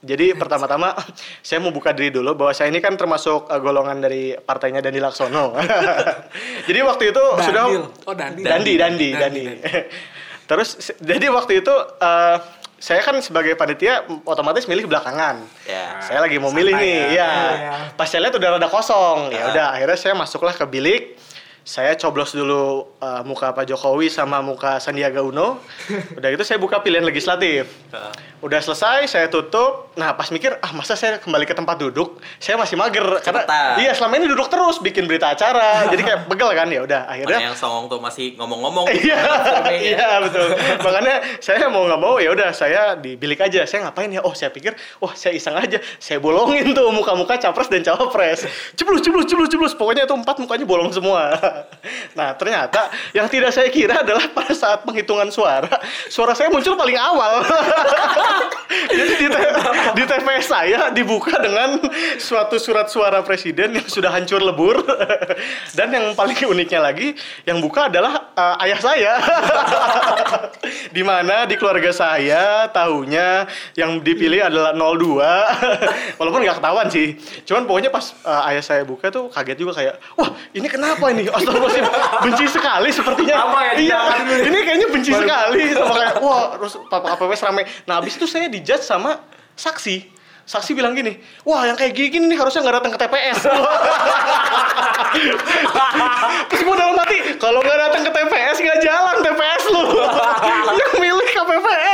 Jadi pertama-tama saya mau buka diri dulu bahwa saya ini kan termasuk uh, golongan dari partainya Dandi Laksono. jadi waktu itu sudah Dandil. Oh, Dandi. Dandi Dandi Dandi. Terus se- jadi waktu itu uh, saya kan sebagai panitia otomatis milih belakangan. Ya. Saya lagi mau milih nih, ya. ya. Iya, iya. Pas saya lihat udah rada kosong. Ya Ah. udah, akhirnya saya masuklah ke bilik. Saya coblos dulu uh, muka Pak Jokowi sama muka Sandiaga Uno. Udah gitu saya buka pilihan legislatif. Ah. Udah selesai, saya tutup. Nah, pas mikir, ah masa saya kembali ke tempat duduk? Saya masih mager karena iya selama ini duduk terus bikin berita acara. jadi kayak begel kan ya udah Mana akhirnya yang songong tuh masih ngomong-ngomong. Iya, Survei ya. iya betul. Makanya saya mau nggak mau ya udah saya di bilik aja. Saya ngapain ya? Oh saya pikir, wah saya iseng aja. Saya bolongin tuh muka-muka capres dan cawapres. Ceblus, ceblus, ceblus, ceblus. Pokoknya itu empat mukanya bolong semua. Nah ternyata yang tidak saya kira adalah pada saat penghitungan suara, suara saya muncul paling awal. Jadi di, di TPS saya dibuka dengan suatu surat suara presiden yang sudah hancur lebur. Dan yang paling uniknya lagi, yang buka adalah eh, ayah saya. di mana di keluarga saya tahunya yang dipilih adalah 02. Walaupun nggak ketahuan sih. Cuman pokoknya pas eh, ayah saya buka tuh kaget juga kayak, wah ini kenapa ini? Astagfirullahaladzim, benci sekali sepertinya. Apa ya, Iya, ini kayaknya benci sekali sama kayak, wah terus papa KPPS rame. Nah abis itu saya dijudge sama saksi. Saksi bilang gini, wah yang kayak gini nih harusnya nggak datang ke TPS. Terus gue dalam hati, kalau nggak datang ke TPS nggak jalan TPS lu. yang milik KPPS.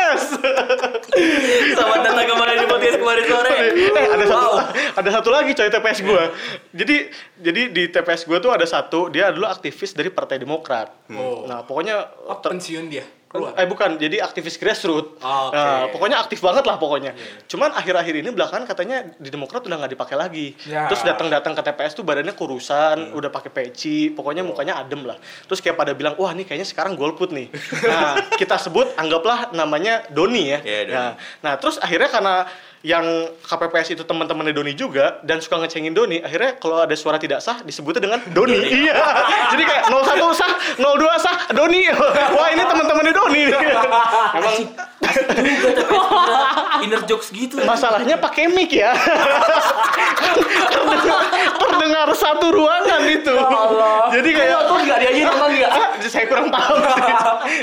Selamat datang kembali di podcast kemarin sore. eh ada satu Wow. ada satu lagi coy TPS gue. Jadi jadi di TPS gue tuh ada satu dia dulu aktivis dari Partai Demokrat. Oh. Nah pokoknya Oh, pensiun dia. Keluar. Eh bukan, jadi aktivis grassroots. Oh, oke. Nah, pokoknya aktif banget lah pokoknya. Cuman akhir-akhir ini belakangan katanya di Demokrat udah nggak dipakai lagi. Ya. Terus datang-datang ke TPS tuh badannya kurusan, udah pakai peci, pokoknya mukanya adem lah. Terus kayak pada bilang, wah nih kayaknya sekarang golput nih. Nah, kita sebut anggaplah namanya Doni ya. Iya, Doni. Nah, nah, terus akhirnya karena yang KPPS itu teman-temannya Doni juga dan suka ngecengin Doni, akhirnya kalau ada suara tidak sah disebutnya dengan Doni. iya. Jadi kayak 01 sah, 02 sah, Doni. Wah, ini teman-temannya Doni. Emang Juga TPS inner jokes gitu. masalahnya pakai mic ya. terdengar, terdengar satu ruangan itu. Jadi kayak Nonton nggak dia aja nonton nggak? Ah, saya kurang paham sih.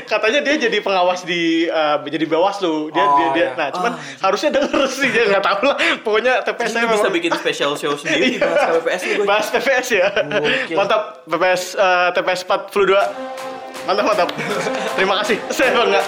Katanya dia jadi pengawas di eh, jadi Bawaslu. Dia Oh, dia, dia iya. nah cuman harusnya denger sih dia nggak tahu lah. Pokoknya TPS saya bisa bikin special show sendiri bahas KPPS nih gue. bahas TPS ya. Gokil. Mantap TPS eh, TPS 42. Mantap mantap. Terima kasih. Saya bangga.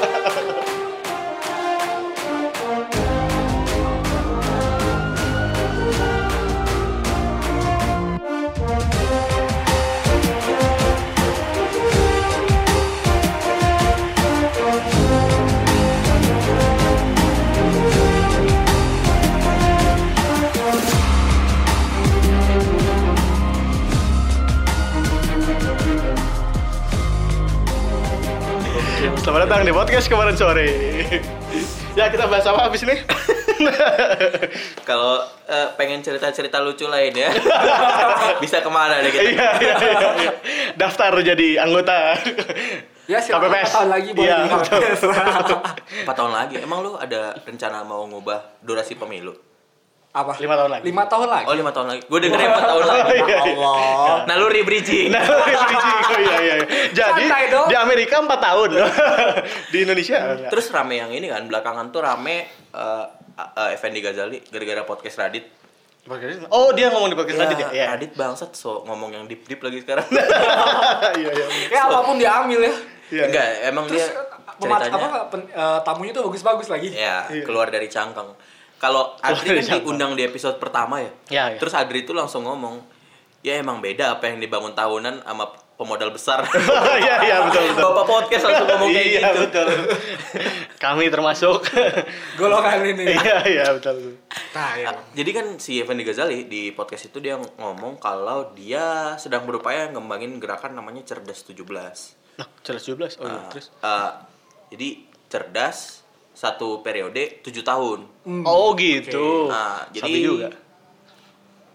Datang di podcast kemarin sore. ya kita bahas apa habis ini? Kalau eh, pengen cerita-cerita lucu lain ya, bisa ke mana deh kita? Iya iya iya. Daftar jadi anggota. Ya silakan KPPS. tahun lagi boleh di KPPS. Empat tahun lagi. Emang lu ada rencana mau ngubah durasi pemilu? Apa? Lima tahun lagi. Lima tahun lagi. Oh lima tahun lagi. Gue dengerin empat tahun lagi. Iya, Ya iya. Allah. Nah lu re-bridging. Nah, bridging. Oh, iya, iya, iya. Jadi di Amerika 4 tahun. di Indonesia. Terus rame yang ini kan belakangan tuh rame eh eh, Effendi Ghazali gara-gara podcast Radit. Oh, dia ngomong di podcast tadi ya? Iya. Radit bangsat so ngomong yang deep deep lagi sekarang. Iya, iya. Kayak apa pun diambil ya. Iya. Enggak, emang Terus dia ceritanya apa pen- eh, tamunya tuh bagus-bagus lagi. ya Iya. keluar dari cangkang. Kalau Adri kan diundang di episode pertama ya. Iya, iya. Terus Adri itu langsung ngomong, ya emang beda apa yang dibangun tahunan sama pemodal besar. Iya, iya, betul, betul. Bapak podcast langsung ngomong kayak iya, gitu. betul. Kami termasuk. Golongan ini. Iya, iya, betul. betul. Nah, ya. Jadi kan si Effendi Ghazali di podcast itu dia ngomong kalau dia sedang berupaya ngembangin gerakan namanya Cerdas 17. Nah, jelas 17. Oh, iya. Nah, terus. eh, jadi cerdas satu periode tujuh tahun. Oh, gitu. Nah, jadi Sabi juga.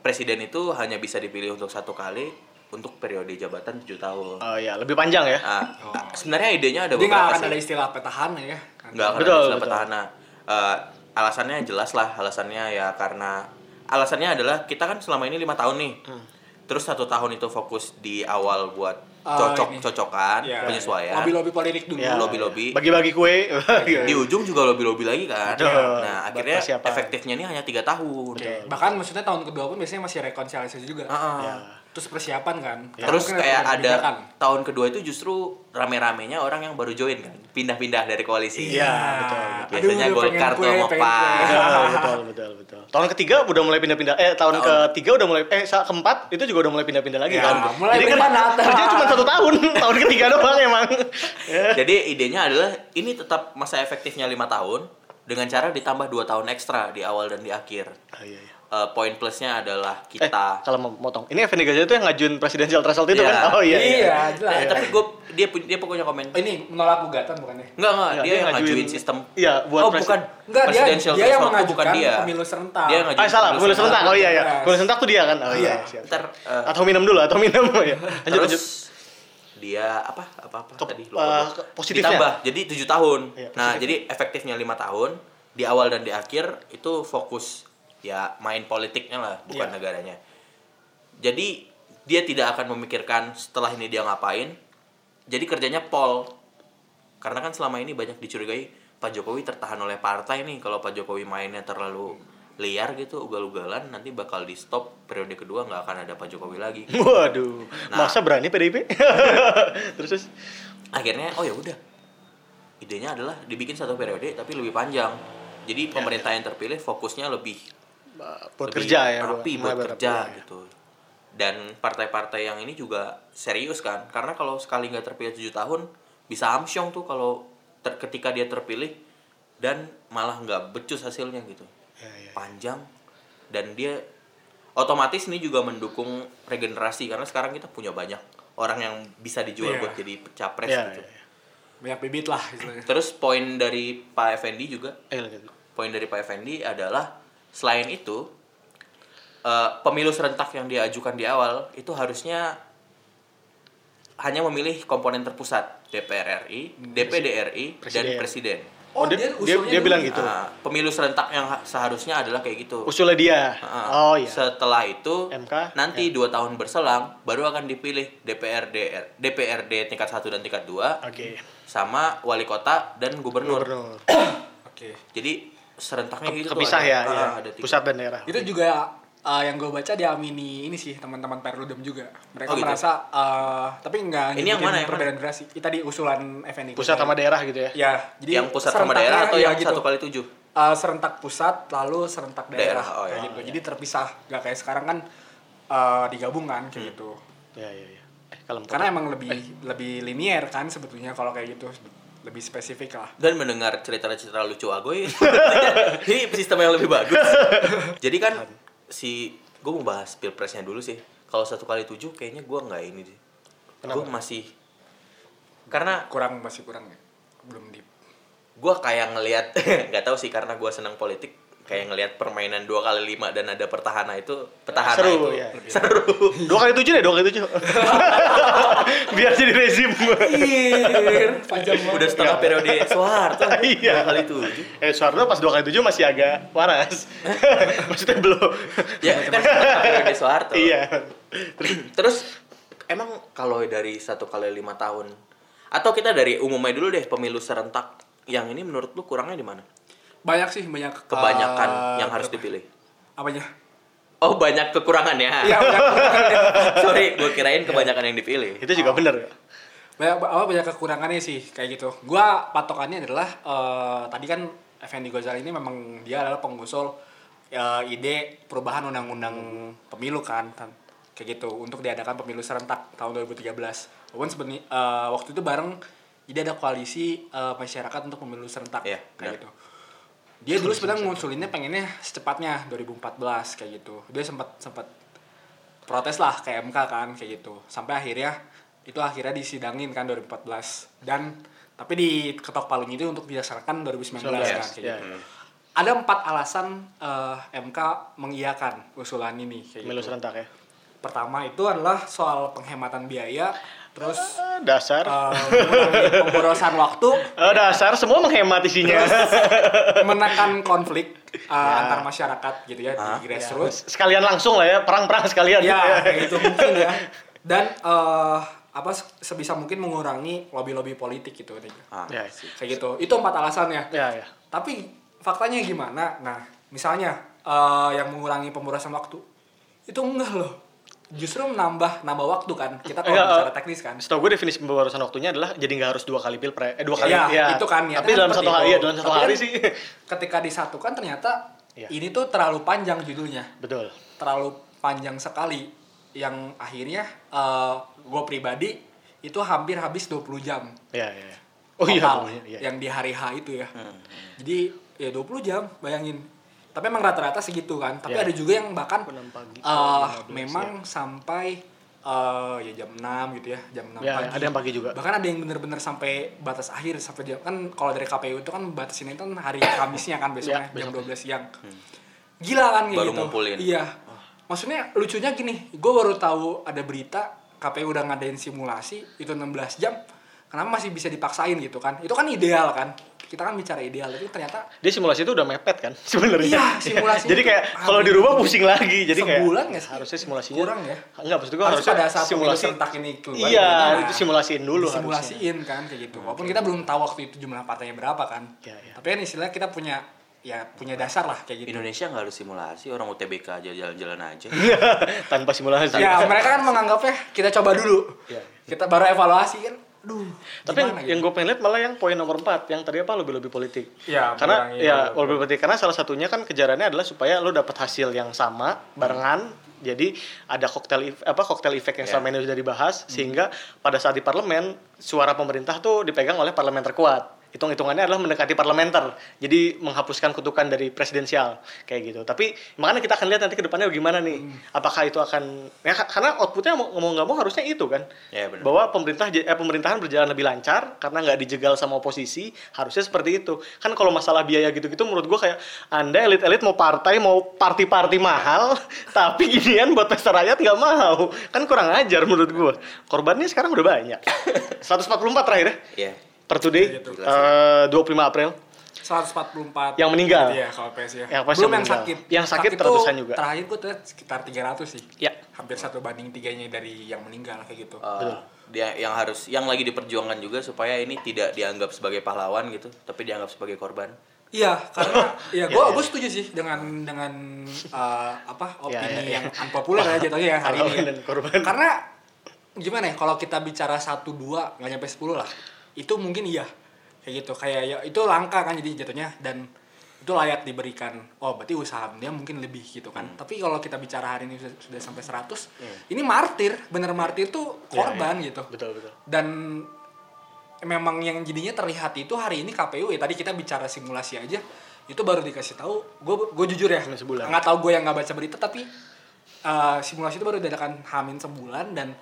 presiden itu hanya bisa dipilih untuk satu kali untuk periode jabatan tujuh tahun. Oh iya, lebih panjang ya. Nah, sebenarnya idenya ada Dia nggak beberapa akan sih. ada istilah petahana ya. Nggak akan Betul, ada istilah betul. petahana. Eh, alasannya jelas lah alasannya ya karena alasannya adalah kita kan selama ini lima tahun nih Hmm. terus satu tahun itu fokus di awal buat Ah, cocok ini. cocokan Ya. penyesuaian Lobby-lobby politik dulu. Ya. Lobby-lobby. Bagi-bagi kue. di ujung juga lobby lobby lagi kan Betul. nah Buat akhirnya persiapan. efektifnya ini hanya tiga tahun Oke. Bahkan maksudnya tahun kedua pun biasanya masih rekonsiliasi juga. Ah, ah. Ya. Terus persiapan kan. Terus Mungkin kayak ada kebijakan. tahun kedua itu justru rame-ramenya orang yang baru join kan, pindah-pindah dari koalisi. Iya, betul, betul. Biasanya Aduh, Golkar tuh betul, betul, betul. Tahun ketiga udah mulai pindah-pindah. Eh, tahun ketiga udah mulai eh keempat itu juga udah mulai pindah-pindah lagi Ya, kan. mulai Jadi kan kerja cuma satu tahun. tahun ketiga doang emang. Ya. Jadi idenya adalah ini tetap masa efektifnya lima tahun dengan cara ditambah dua tahun ekstra di awal dan di akhir. Ah, iya, iya. Eh, poin plusnya adalah Eh, kita. kalau mau motong. Ini Effendi Gajah itu yang ngajuin presidential threshold itu Iya. kan? Oh iya. Iya, jelas. Eh, tapi gue dia dia pokoknya komen. Oh, ini menolak gugatan bukannya? Enggak enggak, Enggak, dia, dia yang ngajuin, ngajuin- sistem. Iya, buat oh bukan. Enggak, dia Presidential dia yang mengajukan bukan dia. pemilu serentak. Dia ngajuin Ah, salah, pemilu serentak. Oh iya, iya. Pemilu serentak tuh dia kan? Oh iya, Iya. siap. Ntar eh, Atau minum dulu, atau minum ya. Lanjut, terus lanjut. dia apa apa apa Ke- tadi eh, lupa gua. positifnya. ditambah jadi tujuh tahun Iya, nah jadi efektifnya lima tahun di awal dan di akhir itu fokus ya main politiknya lah bukan Iya. negaranya. Jadi dia tidak akan memikirkan setelah ini dia ngapain. Jadi kerjanya pol karena kan selama ini banyak dicurigai Pak Jokowi tertahan oleh partai nih. Kalau Pak Jokowi mainnya terlalu liar gitu ugal-ugalan nanti bakal di stop periode kedua nggak akan ada Pak Jokowi lagi. Waduh, Nah. masa berani PDIP? terus terus. Akhirnya oh ya udah. Idenya adalah dibikin satu periode tapi lebih panjang. Jadi pemerintah yang terpilih fokusnya lebih kerja ya. rapi buat kerja ya. gitu dan partai-partai yang ini juga serius kan karena kalau sekali nggak terpilih tujuh tahun bisa amsyong tuh kalau ter- ketika dia terpilih dan malah nggak becus hasilnya gitu Ya, ya. panjang dan dia otomatis ini juga mendukung regenerasi karena sekarang kita punya banyak orang yang bisa dijual Iya. buat jadi capres Ya, gitu. ya, ya. Banyak bibit lah istilahnya. Terus poin dari Pak Effendi juga, Eh, lanjut. poin dari Pak Effendi adalah selain itu eh, pemilu serentak yang diajukan di awal itu harusnya hanya memilih komponen terpusat DPR RI, DPD RI dan Presiden. presiden. Oh, dia, dia, usulnya dia dulu bilang gitu. gitu. Nah, pemilu serentak yang ha- seharusnya adalah kayak gitu. Usulnya dia. Heeh. Oh iya. Setelah itu MK, nanti dua tahun berselang baru akan dipilih DPRD DPRD tingkat 1 dan tingkat 2 Oke. sama wali kota dan gubernur. Gubernur. Oke. Jadi serentaknya Ke- gitu. kepisah ada- ya, ah, iya. ada tiga. pusat dan daerah. Itu juga uh, yang gue baca diamini ini sih teman-teman Perludem juga. Mereka Oh, gitu? merasa uh, tapi enggak Ini yang mana, yang perbedaan durasi. Kita di usulan FNI. Pusat sama daerah gitu ya. Ya, jadi yang pusat sama daerah atau ya yang gitu. satu kali tujuh? Uh, serentak pusat lalu serentak daerah, Daerah, oh, kayak iya. gitu. Jadi terpisah, nggak kayak sekarang kan uh, digabung kan Hmm. kayak gitu. Ya, ya, ya. Eh, kalau Karena emang lebih lebih linier kan sebetulnya kalau kayak gitu lebih spesifik lah. Dan mendengar cerita-cerita lucu Agoy, ini sistem yang lebih bagus. Jadi kan si gue mau bahas pilpresnya dulu sih. Kalau satu kali tujuh kayaknya gue nggak ini sih. Gue masih karena Kurang masih kurang ya. Belum di gue kayak ngelihat nggak tahu sih karena gue senang politik kayak ngelihat permainan dua kali lima dan ada pertahanan itu petahana Seru, itu ya. seru Dua kali tujuh deh, dua kali tujuh. Biar jadi rezim. panjang udah setengah periode Soeharto Iya. dua kali tujuh eh, Soeharto pas dua kali tujuh masih agak waras. Maksudnya belum. ya kan setengah periode Soeharto Iya. terus emang kalau dari satu kali lima tahun atau kita dari umumnya dulu deh pemilu serentak yang ini menurut lu kurangnya di mana Banyak sih, banyak kebanyakan uh, yang harus dipilih. Apanya? oh banyak kekurangannya Iya, banyak sorry gue kirain kebanyakan yang dipilih. Itu juga bener. banyak apa banyak kekurangannya sih kayak gitu. Gua patokannya adalah eh, tadi kan Effendi Ghazali ini memang dia adalah pengusul eh, ide perubahan undang-undang pemilu kan kan. Kayak gitu untuk diadakan pemilu serentak tahun 2013 walaupun sebenarnya eh, waktu itu bareng jadi ada koalisi eh, masyarakat untuk pemilu serentak. Iya, kayak gitu dia dulu sebenarnya ngusulinnya pengennya secepatnya 2014 kayak gitu dia sempat sempat protes lah ke MK kan kayak gitu sampai akhirnya itu akhirnya disidangin kan 2014 dan tapi di ketok palunya itu untuk dilaksanakan 2019 kan kayak ya. gitu. ada empat alasan eh, MK mengiyakan usulan ini kayak gitu. serentak ya. Pertama itu adalah soal penghematan biaya, terus Ah, dasar. mengurangi pemborosan waktu, Ah, dasar semua menghemat isinya. menekan konflik eh, Ya. antar masyarakat gitu ya Hah? di grassroots. sekalian langsung lah ya, perang-perang sekalian. Ya, kayak gitu mungkin ya. Dan eh, apa se- sebisa mungkin mengurangi lobby-lobby politik gitu. Ah, Ya, Kayak gitu. Itu empat alasannya. ya, ya. Tapi faktanya gimana? Nah, misalnya eh, yang mengurangi pemborosan waktu itu enggak loh. Justru menambah nambah waktu kan. Kita kalau Enggak, bicara eh, teknis kan. Setahu gue definisi pemborosan waktunya adalah jadi nggak harus dua kali pilpres, eh dua kali. Ya, ya. itu kan, Tapi niatnya dalam satu hari, ya dalam satu Tapi hari kan- sih. Ketika disatukan ternyata Iya. ini tuh terlalu panjang judulnya. Betul. Terlalu panjang sekali yang akhirnya gue pribadi itu hampir habis 20 jam. Ya, ya. ya. Oh iya, total iya, iya. yang di hari H itu ya. Hmm. Jadi ya 20 jam bayangin. Tapi emang rata-rata segitu kan. Tapi Ya. ada juga yang bahkan Enam pagi, eh, 15, memang sampai eh, ya jam 6 gitu ya, jam 6 Ya, pagi. ada yang pagi juga. Bahkan ada yang bener-bener sampai batas akhir sampai jam kan kalau dari KPU itu kan batasinnya itu kan hari Kamisnya kan besoknya Ya, jam besok. 12 siang. Gila kan Baru gitu. ngumpulin. Iya. Maksudnya lucunya gini, gue baru tahu ada berita KPU udah ngadain simulasi itu 16 jam. Kenapa masih bisa dipaksain gitu kan? Itu kan ideal kan? Kita kan bicara ideal, tapi ternyata Dia simulasi itu udah mepet kan sebenarnya. Iya, simulasinya Jadi kayak kalau dirubah pusing lagi. Jadi kayak sebulan nggak sih? harusnya simulasinya Kurang ya? Enggak, maksud gua Harus harusnya pada saat simulasi serentak ini keluar, Iya, gimana? itu simulasiin dulu harusnya. simulasiin kan kayak gitu. Walaupun kita belum tahu waktu itu jumlah partainya berapa kan. Iya, iya. Tapi kan istilahnya kita punya ya punya dasar lah kayak gitu. Indonesia nggak harus simulasi, orang UTBK aja jalan-jalan aja. Tanpa simulasi. Ya mereka kan menganggapnya kita coba dulu. Iya. Kita baru evaluasi kan. Duh. Tapi yang gitu? gue pengen lihat malah yang poin nomor 4 yang tadi apa lebih lebih politik. Iya, karena mengurangi ya lebih- lebih politik karena salah satunya kan kejarannya adalah supaya lo dapat hasil yang sama barengan. Jadi ada koktel apa koktel efek yang Iya. selama ini sudah dibahas sehingga pada saat di parlemen suara pemerintah tuh dipegang oleh parlemen terkuat. Hitung-hitungannya adalah mendekati parlementer. Jadi menghapuskan kutukan dari presidensial kayak gitu. Tapi makanya kita akan lihat nanti ke depannya gimana nih. Apakah itu akan ya ka- karena outputnya mau nggak mau harusnya itu kan Ya, benar. bahwa pemerintah eh, pemerintahan berjalan lebih lancar karena nggak dijegal sama oposisi harusnya seperti itu kan kalau masalah biaya gitu-gitu menurut gua kayak anda elit-elit mau partai mau party-party mahal tapi ginian buat pesta rakyat nggak mau kan kurang ajar menurut gua korbannya sekarang udah banyak 144 terakhir ya Iya. Per today Gitu. eh, 25 April 144 Yang meninggal. Iya, kalau PS ya. Yang Belum yang yang meninggal. sakit. Yang sakit tuh ratusan juga. Terakhir gue tuh sekitar 300 sih. ya Hampir satu banding tiganya dari yang meninggal kayak gitu. Uh, dia yang harus yang lagi diperjuangkan juga supaya ini tidak dianggap sebagai pahlawan gitu, tapi dianggap sebagai korban. Iya, karena ya gue Iya, iya. gue setuju sih dengan dengan uh, apa opini Iya, iya, iya. yang unpopular ya jatuhnya ya hari ini. Pahlawan ya. dan korban. Karena gimana ya kalau kita bicara satu dua nggak nyampe 10 lah. Itu mungkin iya. Kayak gitu. Kayak ya itu langka kan jadi jatuhnya dan itu layak diberikan. Oh, berarti usaha dia mungkin lebih gitu kan. Hmm. Tapi kalau kita bicara hari ini sudah, sudah sampai 100, ini martir, bener martir tuh Iya, korban iya. gitu betul betul dan memang yang jadinya terlihat itu hari ini KPU ya tadi kita bicara simulasi aja itu baru dikasih tahu gue gue jujur ya nggak tahu gue yang nggak baca berita tapi uh, simulasi itu baru diadakan hamin sebulan dan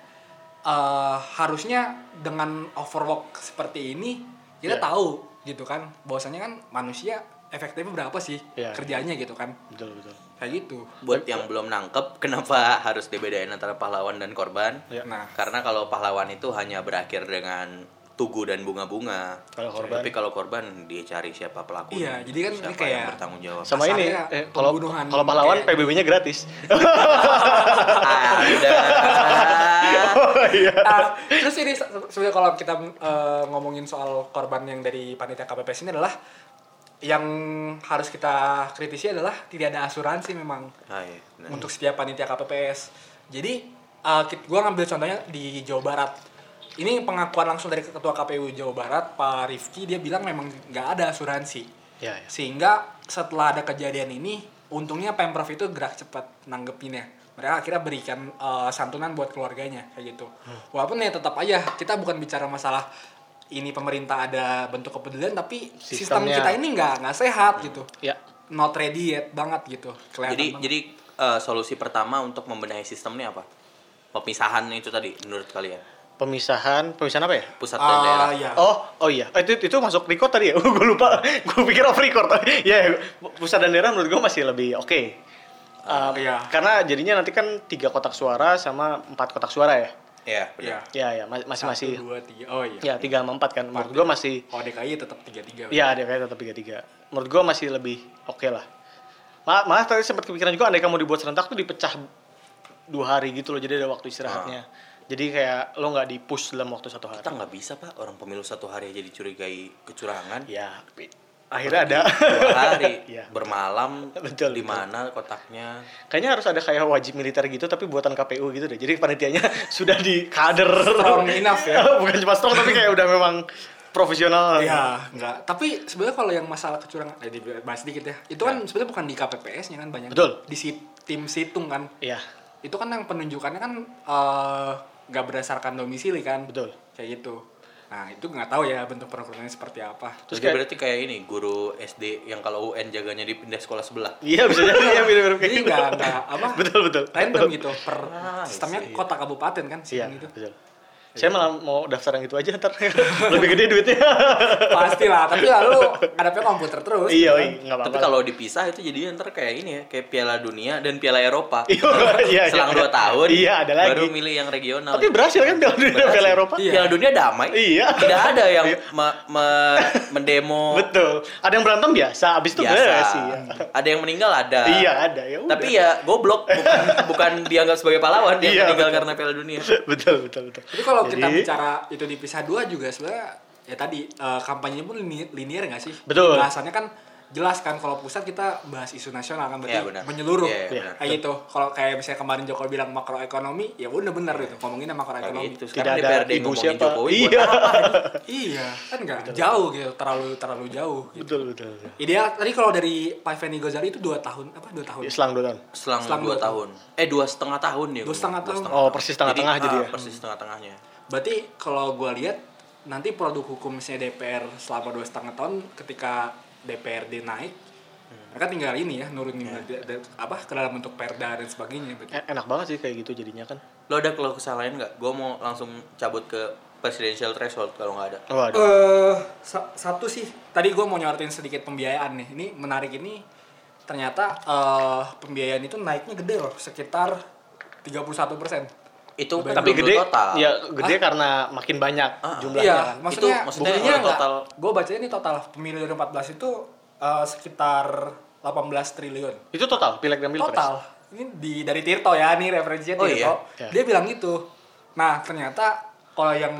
uh, harusnya dengan overwork seperti ini kita Ya. tahu gitu kan bahwasanya kan manusia efektifnya berapa sih Ya. kerjanya gitu kan betul betul kayak gitu Buat yang belum nangkep, kenapa harus dibedain antara pahlawan dan korban? Ya. nah Karena kalau pahlawan itu hanya berakhir dengan tugu dan bunga-bunga. Kalau korban? Tapi kalau korban dia cari siapa pelakunya. Iya, jadi kan ini siapa kayak- yang bertanggung jawab. sama ini Kasarnya eh, kalau pembunuhan kalau pahlawan kayak- PBB-nya gratis Ada. oh iya Ah, terus ini se- sebenarnya kalau kita eh, ngomongin soal korban yang dari panitia KPPS ini adalah yang harus kita kritisi adalah tidak ada asuransi memang Ah, iya, benar. untuk setiap panitia KPPS. Jadi uh, kit- gua ngambil contohnya di Jawa Barat. Ini pengakuan langsung dari ketua KPU Jawa Barat Pak Rifki dia bilang memang nggak ada asuransi. ya, ya. Sehingga setelah ada kejadian ini, untungnya Pemprov itu gerak cepat nanggepinnya. Mereka akhirnya berikan uh, santunan buat keluarganya kayak gitu. Walaupun ya tetap aja kita bukan bicara masalah ini pemerintah ada bentuk kepedulian tapi sistem Sistemnya. kita ini nggak nggak sehat gitu. ya Not ready yet banget gitu. Kelihatan Jadi banget. jadi eh, solusi pertama untuk membenahi sistem ini apa? Pemisahan itu tadi menurut kalian. Pemisahan pemisahan apa ya Pusat dan Ah, daerah. iya. Oh, oh iya. Eh, Itu itu masuk record tadi ya? gue lupa. Gue pikir off record. ya, pusat dan daerah menurut gue masih lebih oke. Uh, Iya. Karena jadinya nanti kan tiga kotak suara sama empat kotak suara ya. Iya, Iya. benar. Ya ya ma- masih masih. Dua, tiga. Oh iya. Ya tiga sama empat kan. Menurut gua masih. Kalau DKI tetap tiga tiga. Ya ada kayak tetap tiga tiga. Menurut gua masih lebih oke lah. Malah, malah tadi sempat kepikiran juga andai kamu dibuat serentak tuh dipecah dua hari gitu loh. Jadi ada waktu istirahatnya. Jadi kayak lo nggak di push dalam waktu satu hari. Kita nggak bisa pak orang pemilu satu hari aja dicurigai kecurangan. Ya tapi akhirnya ada. Dua hari Iya. bermalam Betul, di mana kotaknya. Kayaknya harus ada kayak wajib militer gitu tapi buatan KPU gitu deh. Jadi panitianya sudah di kader. Strong enough ya. Bukan cuma strong tapi kayak udah memang profesional. Iya, enggak. Tapi sebenarnya kalau yang masalah kecurangan, eh dibahas dikit ya. Itu kan sebenarnya bukan di KPPS-nya kan banyak. Betul. Di si- tim situng kan. Iya, Itu kan yang penunjukannya kan eh, nggak berdasarkan domisili kan. betul. Kayak gitu. Nah, itu nggak tahu ya bentuk perekrutannya seperti apa. Terus kayak- berarti kayak ini guru SD yang kalau UN jaganya dipindah sekolah sebelah. Iya bisa jadi ya mirip-mirip kayak Jadi gitu. nggak nggak apa? Betul betul. Random gitu per Ah, sistemnya iya. kota kabupaten kan Iya, gitu. betul. Saya malah mau daftar yang itu aja ntar lebih gede duitnya. Pastilah, tapi lalu ngadepnya komputer terus. iya, gitu kan. iya, nggak apa-apa. Tapi kalau dipisah itu jadinya ntar kayak ini ya, kayak Piala Dunia dan Piala Eropa. iya, Selang iya. 2 tahun, Iya, ada lagi. baru milih yang regional. Tapi berhasil kan Piala Dunia Berhasil. Piala Eropa? Iya. Piala Dunia damai. Iya. Tidak ada yang me- me- mendemo Betul. Ada yang berantem biasa, abis itu biasa. beres iya. Ada yang meninggal ada. Iya, ada ya. udah. Tapi ya goblok, bukan, bukan dianggap sebagai pahlawan dia Iya, meninggal betul. karena Piala Dunia. betul, betul, betul. Tapi kalau kita Jadi- bicara itu dipisah dua juga sebenarnya ya tadi eh, kampanyenya pun lini- linear nggak sih? Betul. Bahasannya kan jelas kan kalau pusat kita bahas isu nasional kan berarti Iya, benar. menyeluruh. Iya, iya, benar. Kayak gitu. Kalau kayak misalnya kemarin Jokowi bilang makroekonomi, ya udah benar itu ngomonginnya makroekonomi. gitu. Tidak Sekarang ada DPRD ibu ngomongin siapa. Jokowi Iya. apa? iya, kan enggak jauh gitu, terlalu terlalu jauh gitu. betul, betul. betul. Ideal tadi kalau dari Pak Fendi Gozali itu dua tahun apa dua tahun? Ya, selang dua tahun. Selang, Selang dua dua tahun. Eh dua setengah tahun ya. Dua setengah tahun. Oh, persis tengah-tengah jadi, ah, ya. Persis tengah-tengahnya. Berarti kalau gue lihat nanti produk hukum misalnya DPR selama dua setengah tahun ketika DPRD naik mereka tinggal ini ya nurunin da- da- apa ke dalam bentuk perda dan sebagainya berarti. E- Enak banget sih kayak gitu jadinya kan. Lo ada keluh kesah lain nggak? Gue mau langsung cabut ke presidential threshold kalau nggak ada. Oh, ada. Eh, sa- satu sih tadi gue mau nyorotin sedikit pembiayaan nih ini menarik ini ternyata eh, pembiayaan itu naiknya gede loh sekitar 31 persen Itu kan Tapi gede, total. ya gede karena makin banyak Ah, jumlahnya. Iya, kan. maksudnya, Itu maksudnya kalau total- gue bacanya ini total pemilu 2014 itu eh, sekitar 18 triliun. Itu total pileg dan pilpres. Total. Ini di dari Tirto ya, nih referensinya Oh, Tirto. iya? Dia bilang gitu. Nah, ternyata kalau yang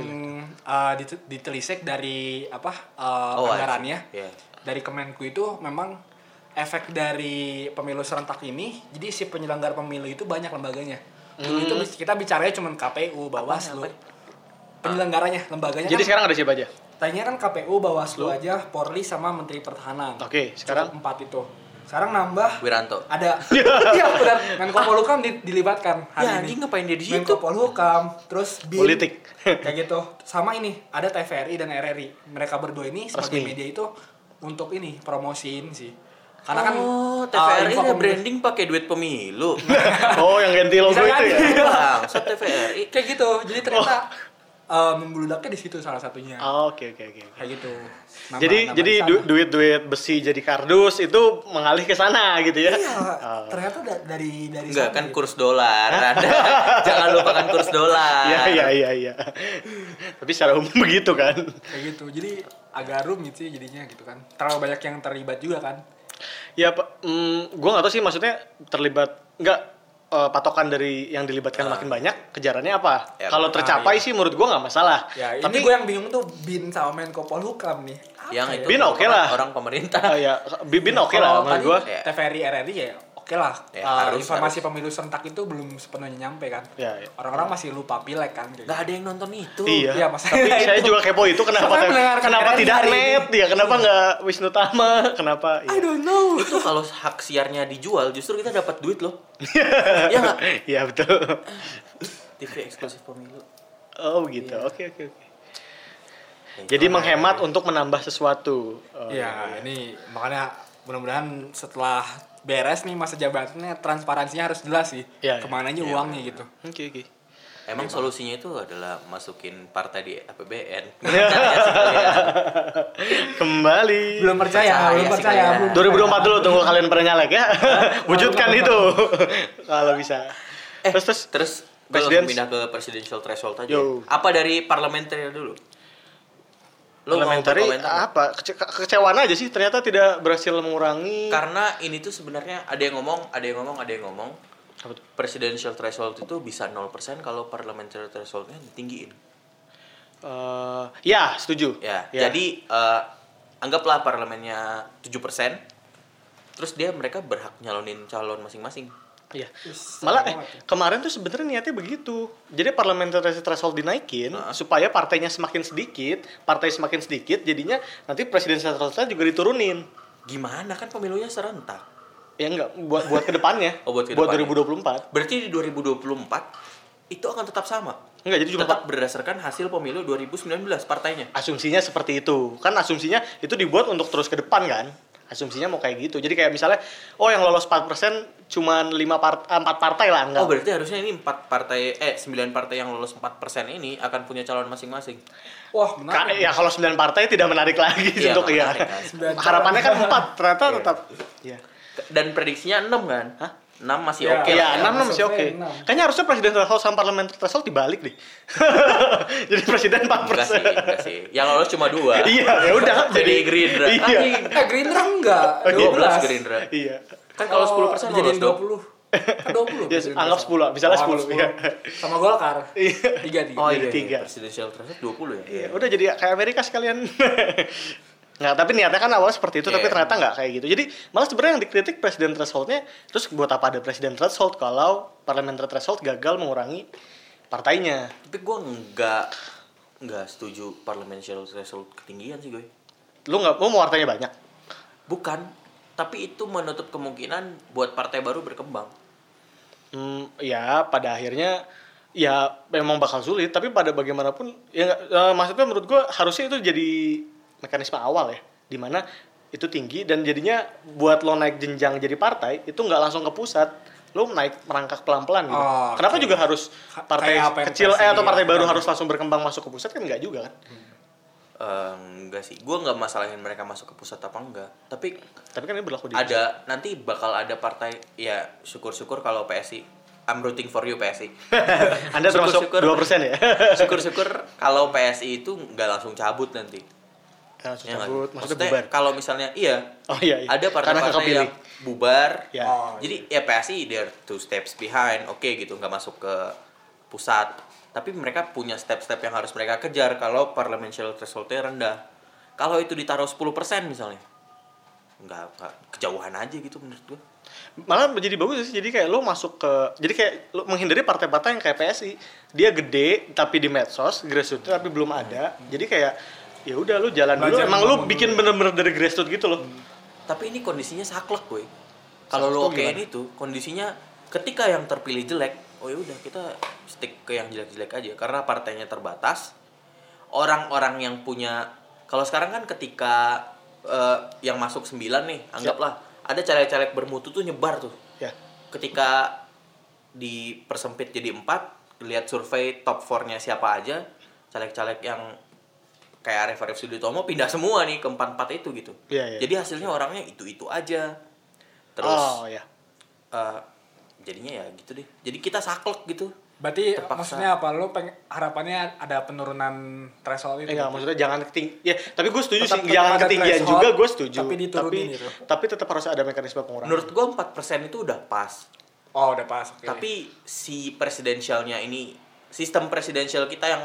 dit- ditelisik dari apa eh, Oh, anggarannya Iya. dari Kemenku itu memang efek dari pemilu serentak ini, jadi si penyelenggara pemilu itu banyak lembaganya. Dulu itu bis- kita bicaranya cuma KPU, Bawaslu. Penyelenggaranya, lembaganya Jadi kan sekarang ada siapa aja? Tadinya kan KPU, Bawaslu aja, Polri sama Menteri Pertahanan. Oke, sekarang? Cukup empat itu. Sekarang nambah Wiranto. ada iya benar Menko Polhukam di- dilibatkan hari Ya, ini. ngapain dia di situ? Menko Polhukam, terus BIN, Politik. kayak gitu. Sama ini ada TVRI dan RRI. Mereka berdua ini sebagai Resmi. media itu untuk ini promosiin sih. Karena kan oh, uh, TVRI ada pemilu- branding pakai duit pemilu. oh, yang ganti logo itu ya? Bang, so TVRI. kayak gitu. Jadi ternyata uh, membeludaknya di situ salah satunya. Oh, Oke, oke, oke. Kayak gitu. Nambah- Jadi nambah jadi du- duit-duit besi jadi kardus itu mengalih ke sana gitu ya? Iya, Oh. ternyata da- dari dari Enggak sana kan gitu. kurs dolar. Jangan lupakan kurs dolar. Iya, iya, iya, iya. Tapi secara umum begitu kan? kayak gitu. Jadi agak rumit sih jadinya gitu kan. Terlalu banyak yang terlibat juga kan. Ya, Pak, mm, gua nggak tahu sih maksudnya terlibat nggak eh, patokan dari yang dilibatkan makin banyak, kejarannya apa? Ya, Kalau tercapai iya. sih menurut gua nggak masalah. Ya, Tapi gue yang bingung tuh Bin sama Menko Polhukam nih. Apa Yang ya? itu Bin oke lah. orang pemerintah. Ah, ya, Bibin oke lah Kalau menurut tadi gua. Ya. TVRI RRI ya oke lah. Ya, Eh, harus, informasi harus. pemilu serentak itu belum sepenuhnya nyampe kan. Ya, ya. Orang-orang masih lupa pileg kan. gitu. ada yang nonton itu. Iya. Iya, Mas. Tapi saya juga kepo itu kenapa kenapa RRI tidak net ya? Kenapa nggak Wisnu Tama? Kenapa? I don't know. Itu kalau hak siarnya dijual justru kita dapat duit loh. Iya nggak? Iya betul. TV eksklusif pemilu. Oh gitu. Oke oke oke. Ya, Jadi menghemat untuk menambah sesuatu. Oh, Iya, ini makanya mudah-mudahan setelah beres nih masa jabatannya transparansinya harus jelas sih. Iya, iya. Ke mananya Iya, uangnya gitu. Oke oke. Emang solusinya itu adalah masukin partai di APBN. Kalian. Kembali. Belum percaya, Percaya belum percaya. belum 2024 dulu tunggu kalian pada nyalek ya. Wujudkan itu. Kalau bisa. Eh, Terus terus terus gue pindah ke presidential threshold aja. Yo. Apa dari parliamentary dulu? Lo Elementary apa? Kece kekecewaan aja sih ternyata tidak berhasil mengurangi. Karena ini tuh sebenarnya ada yang ngomong, ada yang ngomong, ada yang ngomong. Apa tuh? Presidential threshold itu bisa 0% kalau parliamentary thresholdnya ditinggiin. Eh, ya, setuju. Ya, Ya. jadi eh, anggaplah parlemennya 7%. Terus dia mereka berhak nyalonin calon masing-masing. Iya. Malah eh, banget ya. kemarin tuh sebenarnya niatnya begitu. Jadi parliamentary threshold dinaikin Nah. supaya partainya semakin sedikit, partai semakin sedikit, jadinya nanti presidential threshold juga diturunin. Gimana kan pemilunya serentak? Ya enggak buat buat ke depannya. Oh, buat buat ke depannya. 2024. Berarti di 2024 itu akan tetap sama. Enggak, jadi cuma tetap berdasarkan hasil pemilu 2019 partainya. asumsinya seperti itu kan asumsinya itu dibuat untuk terus ke depan kan asumsinya mau kayak gitu jadi kayak misalnya oh yang lolos 4% cuman 5 part, 4 partai lah enggak Oh berarti harusnya ini empat partai eh 9 partai yang lolos 4% ini akan punya calon masing-masing. Wah, Ka- menarik. ya kalau 9 partai tidak menarik lagi Iya, untuk ya kan. Sembilan harapannya kan 4 ternyata Iya. tetap ya Dan prediksinya 6 kan? Hah? 6 masih Ya. oke. Iya, lah ya. 6 masih oke. Enam. Kayaknya harusnya presiden threshold sama parliamentary threshold dibalik deh. Jadi presiden 4%. Enggak sih, enggak sih. Yang lolos cuma 2. iya, ya udah Jadi Gerindra. Iya. Eh, Gerindra enggak. 12 Gerindra. Iya. Kan kalau 10% jadi lolos dong. 20. Kan 20. Ya, Gerindra. anggap 10, misalnya Oh, anggap 10, iya. Sama Golkar. Iya. Tiga tiga. Oh Jadi iya, tiga. iya. Presidential threshold 20 ya? Iya, udah jadi kayak Amerika sekalian. Nggak, tapi niatnya kan awalnya seperti itu, tapi Iya. ternyata nggak kayak gitu. Jadi malah sebenarnya yang dikritik presiden thresholdnya, terus buat apa ada presiden threshold kalau parliamentary threshold gagal mengurangi partainya? Tapi gue enggak enggak setuju parliamentary threshold ketinggian sih gue. Lu nggak, lu mau partainya banyak? Bukan, tapi itu menutup kemungkinan buat partai baru berkembang. Hmm, ya pada akhirnya ya memang bakal sulit, tapi pada bagaimanapun ya nggak- eh, maksudnya menurut gua harusnya itu jadi mekanisme awal ya, di mana itu tinggi dan jadinya buat lo naik jenjang jadi partai itu nggak langsung ke pusat, lo naik merangkak pelan-pelan gitu. Oh, Kenapa oke. juga harus partai kecil eh atau partai baru harus langsung berkembang masuk ke pusat kan nggak juga kan? Eh, enggak sih, gue nggak masalahin mereka masuk ke pusat apa enggak. Tapi Tapi kan ini berlaku di ada nanti bakal ada partai ya syukur-syukur kalau PSI. I'm rooting for you PSI. Anda termasuk Syukur-syukur. dua persen ya? Syukur-syukur kalau PSI itu nggak langsung cabut nanti. Langsung Ya cabut, maksudnya Maksudnya bubar. kalau misalnya iya, Oh iya, iya. ada partai-partai yang bubar. Ya. Oh, Jadi ya PSI they're two steps behind, oke gitu, nggak masuk ke pusat. Tapi mereka punya step-step yang harus mereka kejar kalau parliamentary threshold-nya rendah. Kalau itu ditaruh 10% misalnya, nggak, nggak kejauhan aja gitu menurut gue. malah menjadi bagus sih jadi kayak lo masuk ke jadi kayak lo menghindari partai-partai yang kayak PSI dia gede tapi di medsos grassroots tapi belum ada jadi kayak ya udah lo jalan dulu emang lo membangun bikin bener-bener dari grassroots gitu loh Tapi ini kondisinya saklek gue. Kalau lo Saklek okein gimana? itu, kondisinya ketika yang terpilih jelek, oh ya udah kita stick ke yang jelek-jelek aja karena partainya terbatas. Orang-orang yang punya kalau sekarang kan ketika eh, yang masuk 9 nih, anggaplah ada caleg-caleg bermutu tuh nyebar tuh. ya Ketika dipersempit jadi empat, lihat survei top 4-nya siapa aja, caleg-caleg yang kayak Arif Arif Sudotomo pindah semua nih ke empat-empat itu gitu. Iya, iya. Jadi hasilnya orangnya itu-itu aja. Terus oh ya eh, jadinya ya gitu deh. Jadi kita saklek gitu. Berarti Terpaksa. maksudnya apa? Lo peng harapannya ada penurunan threshold itu? Eh, enggak, maksudnya jangan keting ya tapi gue setuju Tetap- sih tetap jangan ketinggian threshold, juga gue setuju tapi diturunin gitu. tapi tetap harus ada mekanisme pengurangan Menurut gua 4% itu udah pas. Oh, udah pas. oke. Tapi si presidensialnya ini sistem presidensial kita yang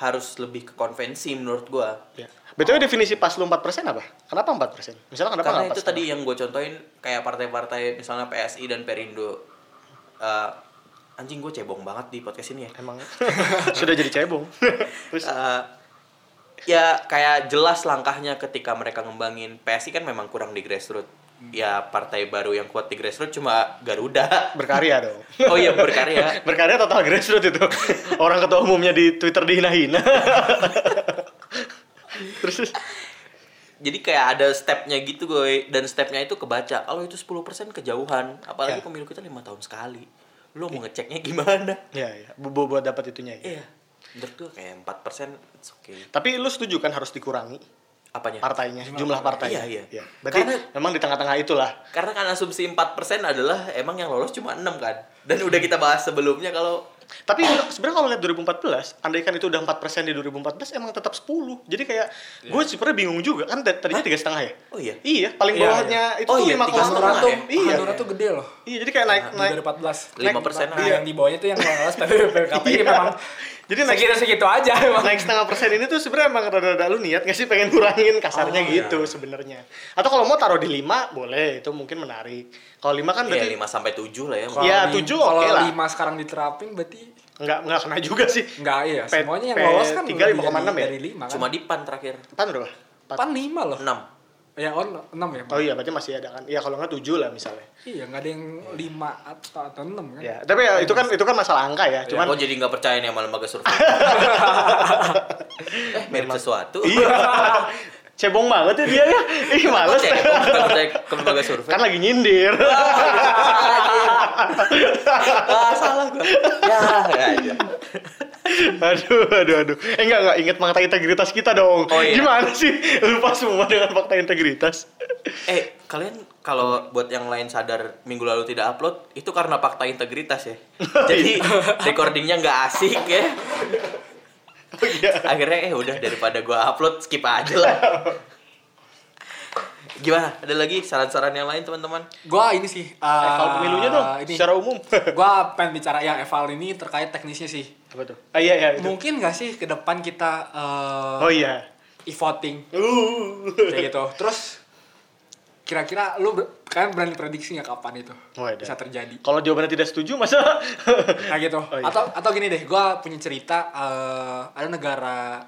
harus lebih ke konvensi menurut gua. ya. Betul definisi pas lu 4% apa? Kenapa 4%? Misalnya kenapa Karena itu 4%? tadi yang gue contohin kayak partai-partai misalnya PSI dan Perindo. Eh, anjing gue cebong banget di podcast ini ya. Emang sudah jadi cebong. Terus Eh, ya kayak jelas langkahnya ketika mereka ngembangin PSI kan memang kurang di grassroots. Ya partai baru yang kuat di grassroots cuma Garuda. berkarya dong. Oh iya berkarya. berkarya total grassroots itu. Orang ketua umumnya di Twitter dihina-hina. Terus Jadi kayak ada stepnya gitu gue dan stepnya itu kebaca. Kalau itu 10% kejauhan, apalagi Ya. pemilu kita lima tahun sekali. Lu mau ngeceknya gimana? Iya, iya. Bu- bu- Buat dapat itunya ya. Iya. Menurut gue kayak 4% it's okay. Tapi lu setuju kan harus dikurangi Apanya? partainya, jumlah partainya. Iya, iya. Berarti Karena- memang di tengah-tengah itulah. Karena kan asumsi 4% adalah emang yang lolos cuma 6 kan. Dan udah kita bahas sebelumnya kalau Tapi sebenarnya kalau lihat 2014, andaikan itu udah 4% di 2014 emang tetap 10. Jadi kayak gue sebenarnya bingung juga kan tadi- tadinya tiga setengah ya. Oh iya. Iya, paling Iya, bawahnya itu Oh tuh iya, lima tiga koma setengah setengah tuh, ya? Iya. Hanura tuh gede loh. Iya, jadi kayak naik naik 2014. 5% Nah, aja. yang di bawahnya tuh yang lolos PPKP Iya. memang Jadi naik segitu-segitu aja emang. naik setengah persen ini tuh sebenarnya emang rada-rada lu niat nggak sih pengen kurangin kasarnya Oh, gitu iya. sebenarnya. Atau kalau mau taruh di 5 boleh, itu mungkin menarik. Kalau 5 kan Iya berarti 5 sampai 7 lah ya. Kalau Iya, di- tujuh oke Kalau lah. 5 sekarang diterapin berarti nggak nggak kena juga sih. enggak iya. P- Semuanya yang P- lolos kan tiga, lebih 5,6 dari, ya? dari 5 kan. Cuma di PAN terakhir. Pan berapa? Pan 5 loh. 6. Ya on 6 ya. Bang? Oh iya, berarti masih ada kan. Iya, kalau nggak 7 lah misalnya. Iya, enggak ada yang 5 atau atau 6 kan. Ya, tapi ya itu kan itu kan masalah angka ya. Cuman Cuman oh jadi nggak percaya nih sama lembaga survei. eh mirip sesuatu. iya. Cebong banget ya dia ya. Ih, males. Nggak percaya ke lembaga survei. kan lagi nyindir. ah, salah gua. Ya, ya aja. aduh, aduh, aduh. Eh enggak enggak inget fakta integritas kita dong. Oh, iya. Gimana sih? Lupa semua dengan fakta integritas. Eh, kalian kalau buat yang lain sadar minggu lalu tidak upload, itu karena fakta integritas ya. Jadi recordingnya nggak asik ya. Iya. Akhirnya eh udah daripada gua upload skip aja lah. Gimana? Ada lagi saran-saran yang lain teman-teman? Gua ini sih eh, Eval pemilunya dong ini. secara umum. Gua pengen bicara yang eval ini terkait teknisnya sih. Apa tuh? Ah iya iya itu. Mungkin gak sih ke depan kita eh, Oh iya. e-voting Uh. kayak gitu. Terus kira-kira lu kalian berani prediksi nggak kapan itu Waduh. bisa terjadi? Kalau jawabannya tidak setuju masa Nah gitu. Oh, iya. Atau atau gini deh, gua punya cerita eh, ada negara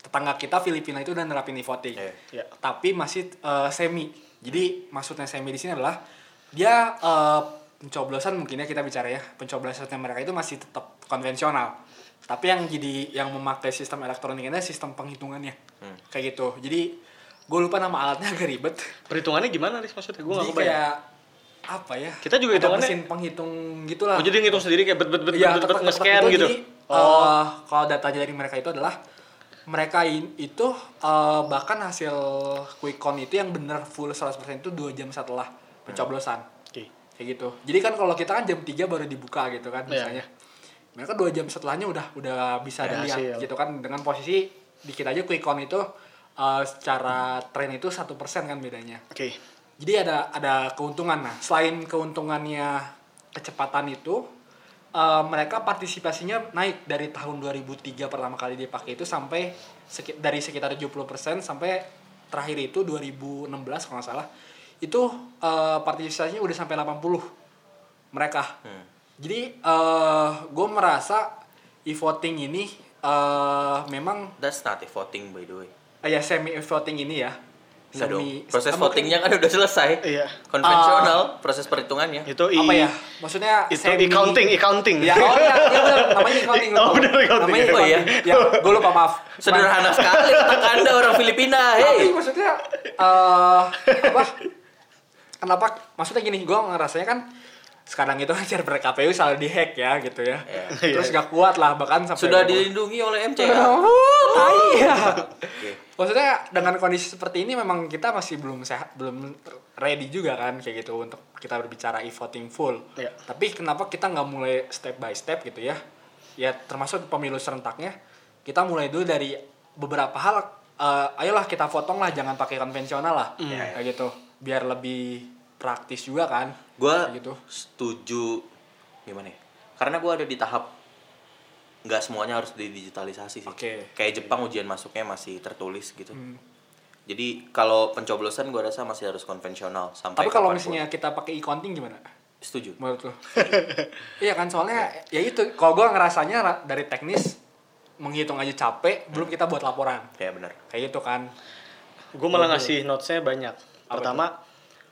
tetangga kita Filipina itu udah nerapin e-voting. Iya. ya. Tapi masih eh, semi. Jadi maksudnya semi di sini adalah dia eh, pencoblosan mungkin ya kita bicara ya. Pencoblosan mereka itu masih tetap konvensional. Tapi yang jadi yang memakai sistem elektronik ini sistem penghitungannya. Hmm. Kayak gitu. Jadi gue lupa nama alatnya agak ribet. Perhitungannya gimana nih maksudnya? Gue nggak kebayang. kayak apa ya? Kita juga hitungannya- mesin penghitung gitulah. Oh jadi ngitung sendiri kayak bet bet bet Iya, bet bet, nge-scan tepat itu. gitu. Jadi, oh. eh, kalau datanya dari mereka itu adalah mereka in- itu eh, bahkan hasil quick count itu yang benar full 100% itu 2 jam setelah pencoblosan. Oke. Kayak gitu. Jadi kan kalau kita kan jam 3 baru dibuka gitu kan Iya. misalnya. Mereka 2 jam setelahnya udah udah bisa Ya, dilihat hasil. gitu kan dengan posisi dikit aja quick count itu eh, secara tren itu satu persen kan bedanya. Oke. Jadi ada ada keuntungan. Nah, selain keuntungannya kecepatan itu, eh, mereka partisipasinya naik dari tahun 2003 pertama kali dipakai itu sampai seki- dari sekitar 70% sampai terakhir itu 2016 kalau nggak salah. Itu eh, partisipasinya udah sampai 80 mereka. Hmm. Jadi eh gue merasa e-voting ini eh memang That's not a voting by the way. Eh, ya semi voting ini ya. Enggak dong. Semi- Proses votingnya kan udah selesai. Iya. Konvensional proses perhitungannya. Itu i apa ya maksudnya Itu semi- accounting, accounting. ya oh ya, ya benar namanya accounting Oh, benar, accounting. namanya Oh, iya. accounting. ya gue lupa maaf Sederhana sekali otak anda orang Filipina. tapi Hey. maksudnya eh apa kenapa maksudnya gini gue ngerasanya kan sekarang itu kan server KPU selalu dihack ya gitu ya Ya. terus gak kuat lah bahkan sampai Sudah dilindungi oleh MCA. Oh, tai ya. Maksudnya dengan kondisi seperti ini memang kita masih belum sehat, belum ready juga kan kayak gitu untuk kita berbicara e-voting full. Iya. Tapi kenapa kita nggak mulai step by step gitu ya? Ya termasuk pemilu serentaknya kita mulai dulu dari beberapa hal. eh, ayolah kita potong lah, jangan pakai konvensional lah, Iya. kayak gitu. Biar lebih praktis juga kan. Gua Kayak gitu. setuju gimana ya? Karena gua ada di tahap nggak semuanya harus didigitalisasi sih. Oke. Kayak Jepang ujian masuknya masih tertulis gitu. Hmm. Jadi kalau pencoblosan gua rasa masih harus konvensional sampai Tapi kalau misalnya kita pakai e-counting gimana? setuju. menurut lo iya kan soalnya ya itu kalau gue ngerasanya ra- dari teknis menghitung aja capek belum kita buat laporan Ya benar. kayak gitu kan Gue malah ngasih notesnya banyak. Apa Pertama,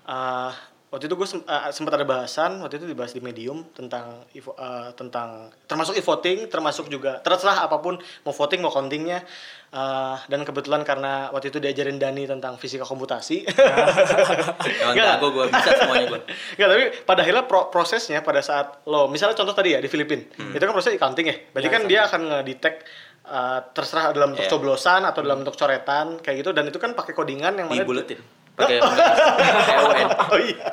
eh, waktu itu gue sempat ada bahasan waktu itu dibahas di medium tentang eh, tentang termasuk e-voting termasuk juga terserah apa pun mau voting mau countingnya Eh, dan kebetulan karena waktu itu diajarin Dani tentang fisika komputasi Nggak. jago gue bisa semuanya gue. Nggak, tapi pada akhirnya pro- prosesnya pada saat lo misalnya contoh tadi ya di Filipina Hmm. itu kan proses accounting ya berarti Ya, kan dia akan ngedetect uh, terserah dalam bentuk Iya. coblosan atau dalam bentuk coretan kayak gitu dan itu kan pakai codingan yang mana Dibuletin. Pakai oh iya.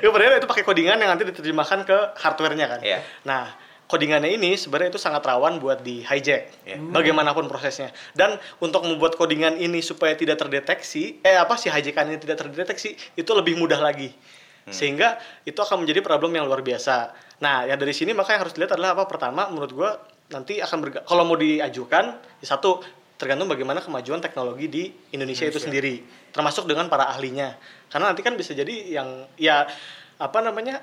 Ya padahal itu pakai codingan yang nanti diterjemahkan ke hardware-nya kan. Iya. nah codingannya ini sebenarnya itu sangat rawan buat di hijack Iya. bagaimanapun prosesnya. Dan untuk membuat codingan ini supaya tidak terdeteksi eh apa sih hijackan ini tidak terdeteksi itu lebih mudah lagi. Hmm. sehingga itu akan menjadi problem yang luar biasa. Nah ya dari sini maka yang harus dilihat adalah apa? Pertama menurut gua nanti akan berga- kalau mau diajukan ya satu tergantung bagaimana kemajuan teknologi di Indonesia, itu sendiri termasuk dengan para ahlinya. Karena nanti kan bisa jadi yang ya apa namanya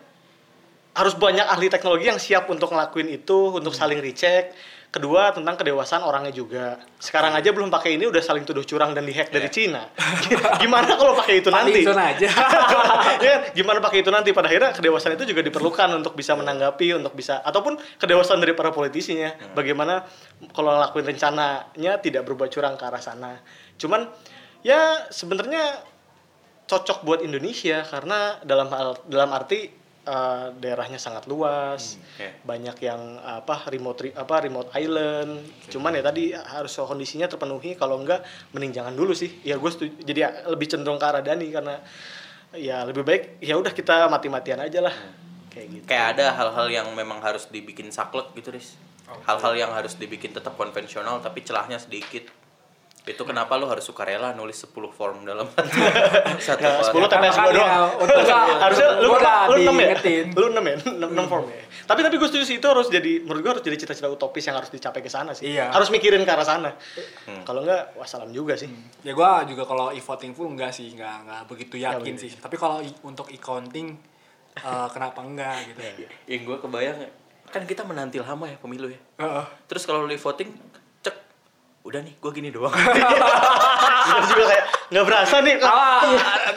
harus banyak ahli teknologi yang siap untuk ngelakuin itu untuk saling recheck kedua tentang kedewasaan orangnya juga. Sekarang aja belum pakai ini udah saling tuduh curang dan dihack dari Iya. Cina. Gimana kalau pakai itu nanti? Pattinson aja. ya gimana pakai itu nanti? Pada akhirnya kedewasaan itu juga diperlukan untuk bisa menanggapi untuk bisa ataupun kedewasaan dari para politisinya. Bagaimana kalau ngelakuin rencananya tidak berbuat curang ke arah sana. Cuman ya sebenarnya cocok buat Indonesia karena dalam hal dalam arti eh, daerahnya sangat luas. Oke. banyak yang apa remote apa remote island. Cuman ya tadi harus kondisinya terpenuhi. Kalau enggak mending jangan dulu sih. Ya gue setuju. Jadi ya lebih cenderung ke arah Dani karena ya lebih baik ya udah kita mati-matian aja lah. Kayak gitu. Kayak ada hal-hal yang memang harus dibikin saklek gitu, Riz. Hal-hal yang harus dibikin tetap konvensional tapi celahnya sedikit. Itu kenapa lu harus sukarela nulis 10 form dalam satu form. 10 TPS gua doang. ya, harusnya lu lu 6 ya? Lu 6 ya? 6, form ya. Tapi tapi gue setuju sih itu harus jadi menurut gue harus jadi cita-cita utopis yang harus dicapai ke sana sih. Iya. Harus mikirin ke arah sana. Hmm. Kalau enggak wassalam juga sih. ya gua juga kalau e-voting full enggak sih enggak enggak begitu Ya, yakin begitu. sih tapi kalau untuk e-counting eh, kenapa enggak gitu Iya. Yang gue kebayang kan kita menanti lama ya pemilu ya. Heeh. Terus kalau lu voting cek udah nih gue gini doang. Terus juga kayak nggak berasa nih. Ah,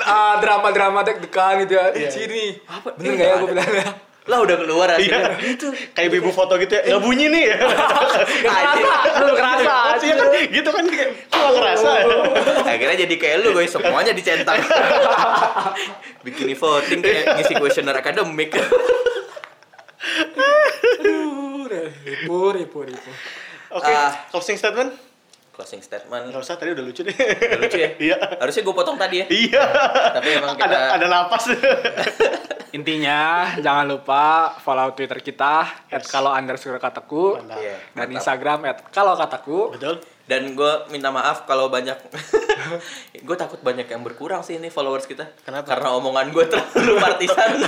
ah, drama-drama deg-degan gitu ya. Iya. Di sini. Apa? Bener Eh, nggak ya gue bilangnya? lah udah keluar hasilnya. Iya. Itu kayak ibu foto gitu ya. Nggak bunyi nih. Kerasa, belum kerasa. Iya kan gitu kan kayak nggak kerasa. Akhirnya jadi kayak lu guys, semuanya dicentang. Bikin voting kayak ngisi kuesioner akademik. Aduh, ribu, ribu, ribu. Oke, Ah. closing statement? Closing statement. Nggak usah, tadi udah lucu deh. Udah lucu ya? Iya. Harusnya gue potong tadi ya. Iya. Tapi emang kita ada ada napas. Intinya jangan lupa follow Twitter kita @kalau underscore kataku Mantap. Iya, dan mantap. Instagram @kalau kataku. Betul. Dan gue minta maaf kalau banyak Gue takut banyak yang berkurang sih ini followers kita Kenapa? Karena omongan gue terlalu partisan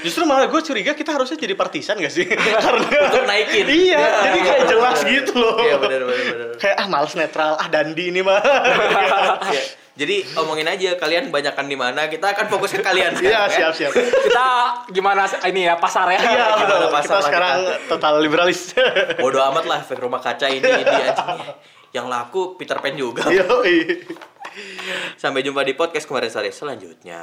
Justru malah gue curiga kita harusnya jadi partisan gak sih? Karena Untuk naikin. Iya, Ya. jadi kayak jelas gitu loh. Iya bener bener Kayak ah males netral, ah dandi ini mah. Jadi omongin aja kalian banyakkan di mana kita akan fokus ke kalian Iya, ya. siap siap. Kita gimana ini ya pasar ya? Iya, Gimana betul. pasar Kita lah sekarang total liberalis. Bodoh amat lah efek rumah kaca ini ini anjing. Yang laku Peter Pan juga Iya. Sampai jumpa di podcast kemarin sore selanjutnya